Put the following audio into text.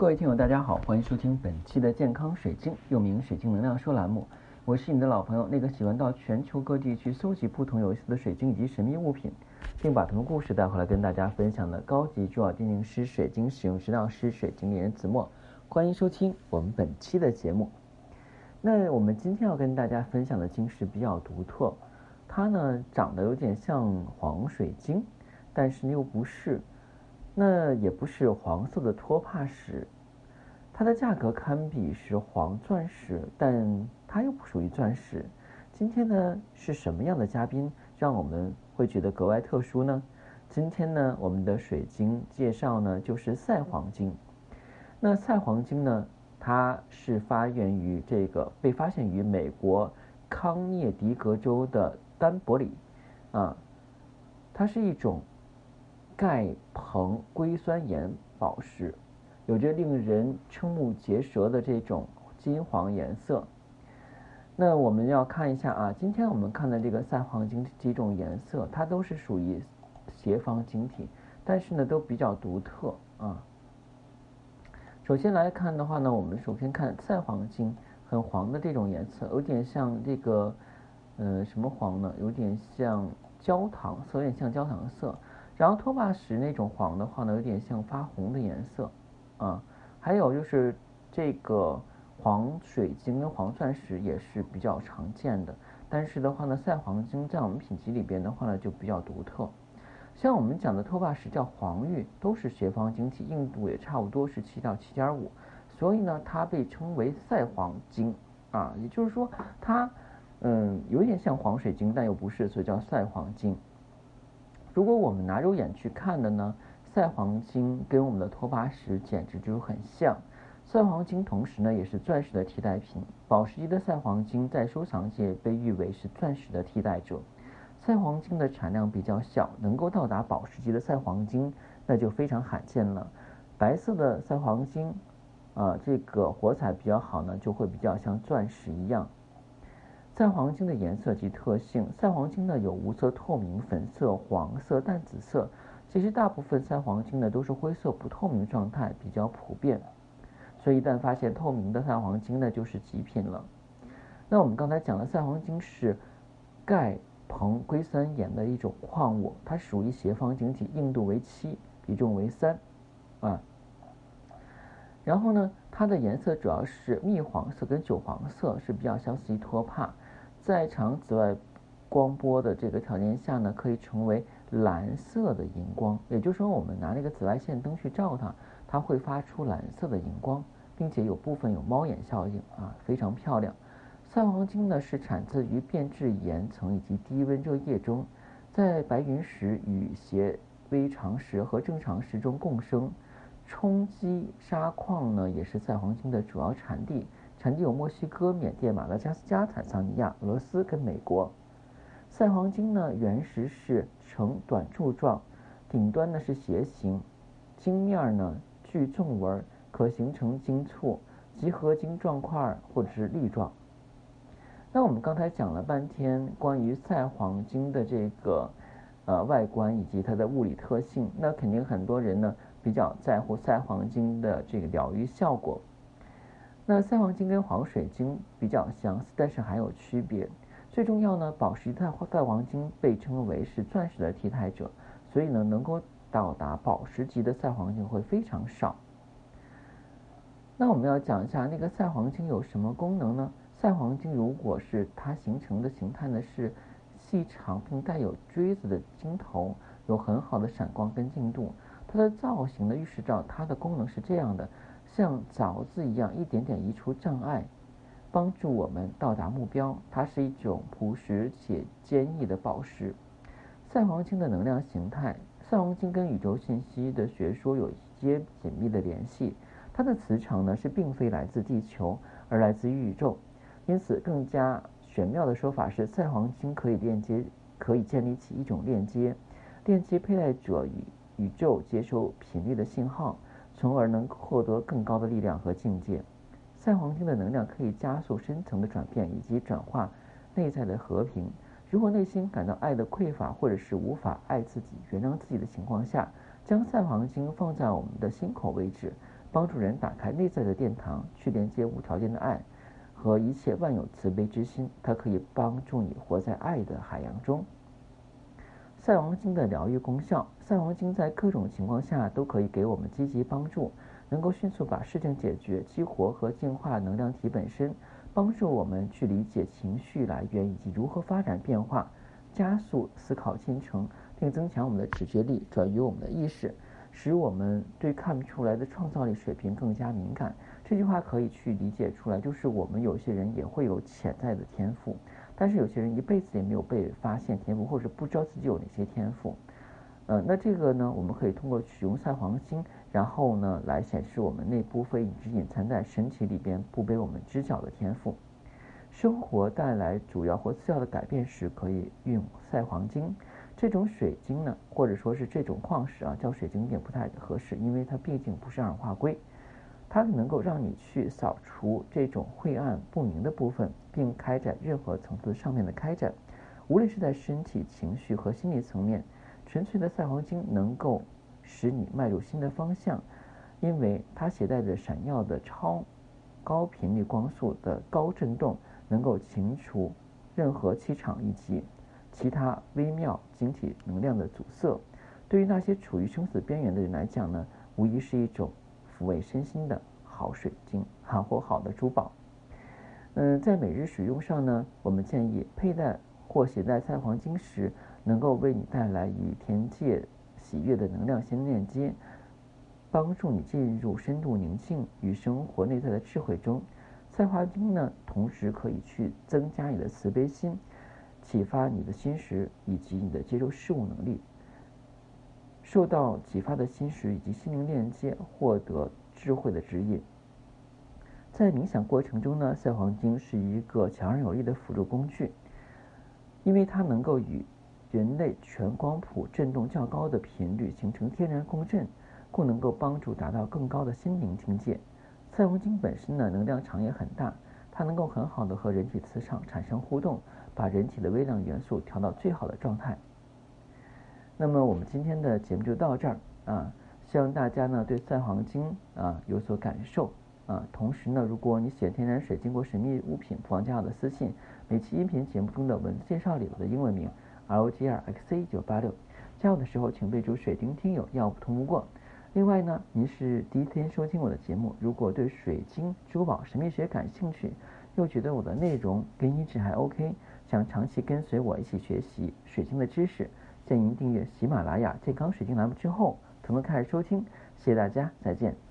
各位听友，大家好，欢迎收听本期的健康水晶，又名水晶能量说栏目。我是你的老朋友，那个喜欢到全球各地去搜集不同有意思的水晶以及神秘物品，并把他们故事带回来跟大家分享的高级珠宝鉴定师、水晶使用指导师、水晶猎人子墨。欢迎收听我们本期的节目。那我们今天要跟大家分享的晶石比较独特，它呢长得有点像黄水晶，但是又不是。那也不是黄色的托帕石，它的价格堪比是黄钻石，但它又不属于钻石。今天呢是什么样的嘉宾让我们会觉得格外特殊呢？今天呢我们的水晶介绍呢就是赛黄金。那赛黄金呢，它是发源于这个被发现于美国康涅狄格州的丹伯里，啊，它是一种。钙硼硅酸盐宝石，有着令人瞠目结舌的这种金黄颜色。那我们要看一下啊，今天我们看的这个赛黄金几种颜色，它都是属于斜方晶体，但是呢都比较独特啊。首先来看的话呢，我们首先看赛黄金，很黄的这种颜色，有点像这个，呃，什么黄呢？有点像焦糖色，有点像焦糖色。然后托帕石那种黄的话呢，有点像发红的颜色，啊，还有就是这个黄水晶跟黄钻石也是比较常见的，但是的话呢，赛黄金在我们品级里边的话呢就比较独特。像我们讲的托帕石叫黄玉，都是斜方晶体，硬度也差不多是七到七点五，所以呢它被称为赛黄金，啊，也就是说它嗯有点像黄水晶，但又不是，所以叫赛黄金。如果我们拿肉眼去看的呢，赛黄金跟我们的托帕石简直就很像。赛黄金同时呢也是钻石的替代品，宝石级的赛黄金在收藏界被誉为是钻石的替代者。赛黄金的产量比较小，能够到达宝石级的赛黄金那就非常罕见了。白色的赛黄金，啊，这个火彩比较好呢，就会比较像钻石一样。赛黄金的颜色及特性，赛黄金呢有无色透明、粉色、黄色、淡紫色。其实大部分赛黄金呢都是灰色不透明状态，比较普遍。所以一旦发现透明的赛黄金呢，就是极品了。那我们刚才讲的赛黄金是钙硼硅酸盐的一种矿物，它属于斜方晶体，硬度为七，比重为三，啊。然后呢，它的颜色主要是蜜黄色跟酒黄色，是比较相似于托帕。在长紫外光波的这个条件下呢，可以成为蓝色的荧光。也就是说，我们拿那个紫外线灯去照它，它会发出蓝色的荧光，并且有部分有猫眼效应啊，非常漂亮。赛黄金呢是产自于变质岩层以及低温热液中，在白云石与斜微长石和正常石中共生。冲击砂矿呢也是赛黄金的主要产地。产地有墨西哥、缅甸、马达加斯加、坦桑尼亚、俄罗斯跟美国。赛黄金呢，原石是呈短柱状，顶端呢是斜形，晶面呢具纵纹，可形成晶簇、集合晶状块或者是粒状。那我们刚才讲了半天关于赛黄金的这个呃外观以及它的物理特性，那肯定很多人呢比较在乎赛黄金的这个疗愈效果。那赛黄金跟黄水晶比较相似，但是还有区别。最重要呢，宝石赛赛黄金被称为是钻石的替代者，所以呢，能够到达宝石级的赛黄金会非常少。那我们要讲一下那个赛黄金有什么功能呢？赛黄金如果是它形成的形态呢是细长并带有锥子的晶头，有很好的闪光跟净度，它的造型呢预示着它的功能是这样的。像凿子一样，一点点移除障碍，帮助我们到达目标。它是一种朴实且坚毅的宝石。赛黄金的能量形态，赛黄金跟宇宙信息的学说有一些紧密的联系。它的磁场呢是并非来自地球，而来自于宇宙。因此，更加玄妙的说法是，赛黄金可以链接，可以建立起一种链接，链接佩戴者与宇宙接收频率的信号。从而能获得更高的力量和境界。赛黄金的能量可以加速深层的转变以及转化内在的和平。如果内心感到爱的匮乏，或者是无法爱自己、原谅自己的情况下，将赛黄金放在我们的心口位置，帮助人打开内在的殿堂，去连接无条件的爱和一切万有慈悲之心。它可以帮助你活在爱的海洋中。赛王星的疗愈功效，赛王星在各种情况下都可以给我们积极帮助，能够迅速把事情解决，激活和净化能量体本身，帮助我们去理解情绪来源以及如何发展变化，加速思考进程，并增强我们的直觉力，转移我们的意识。使我们对看不出来的创造力水平更加敏感。这句话可以去理解出来，就是我们有些人也会有潜在的天赋，但是有些人一辈子也没有被发现天赋，或者不知道自己有哪些天赋。呃，那这个呢，我们可以通过使用赛黄星，然后呢，来显示我们内部非一直隐藏在身体里边不被我们知晓的天赋。生活带来主要或次要的改变时，可以运用赛黄金。这种水晶呢，或者说是这种矿石啊，叫水晶也不太合适，因为它毕竟不是二氧化硅。它能够让你去扫除这种晦暗不明的部分，并开展任何层次上面的开展，无论是在身体、情绪和心理层面。纯粹的赛黄金能够使你迈入新的方向，因为它携带着闪耀的超高频率光速的高振动，能够清除任何气场以及。其他微妙晶体能量的阻塞，对于那些处于生死边缘的人来讲呢，无疑是一种抚慰身心的好水晶，好或好的珠宝。嗯，在每日使用上呢，我们建议佩戴或携带菜黄金时，能够为你带来与天界喜悦的能量线链接，帮助你进入深度宁静与生活内在的智慧中。菜花金呢，同时可以去增加你的慈悲心。启发你的心识以及你的接受事物能力，受到启发的心识以及心灵链接，获得智慧的指引。在冥想过程中呢，赛黄金是一个强而有力的辅助工具，因为它能够与人类全光谱振动较高的频率形成天然共振，故能够帮助达到更高的心灵境界。赛黄金本身呢，能量场也很大，它能够很好的和人体磁场产生互动。把人体的微量元素调到最好的状态。那么我们今天的节目就到这儿啊，希望大家呢对赛黄金啊有所感受啊。同时呢，如果你喜欢天然水晶或神秘物品，不妨加我的私信。每期音频节目中的文字介绍里我的英文名 R O G R X C 九八六，加我的时候请备注水晶听友，要不通不过。另外呢，您是第一天收听我的节目，如果对水晶、珠宝、神秘学感兴趣，又觉得我的内容跟音质还 OK。想长期跟随我一起学习水晶的知识，建议您订阅喜马拉雅健康水晶栏目之后，才能开始收听。谢谢大家，再见。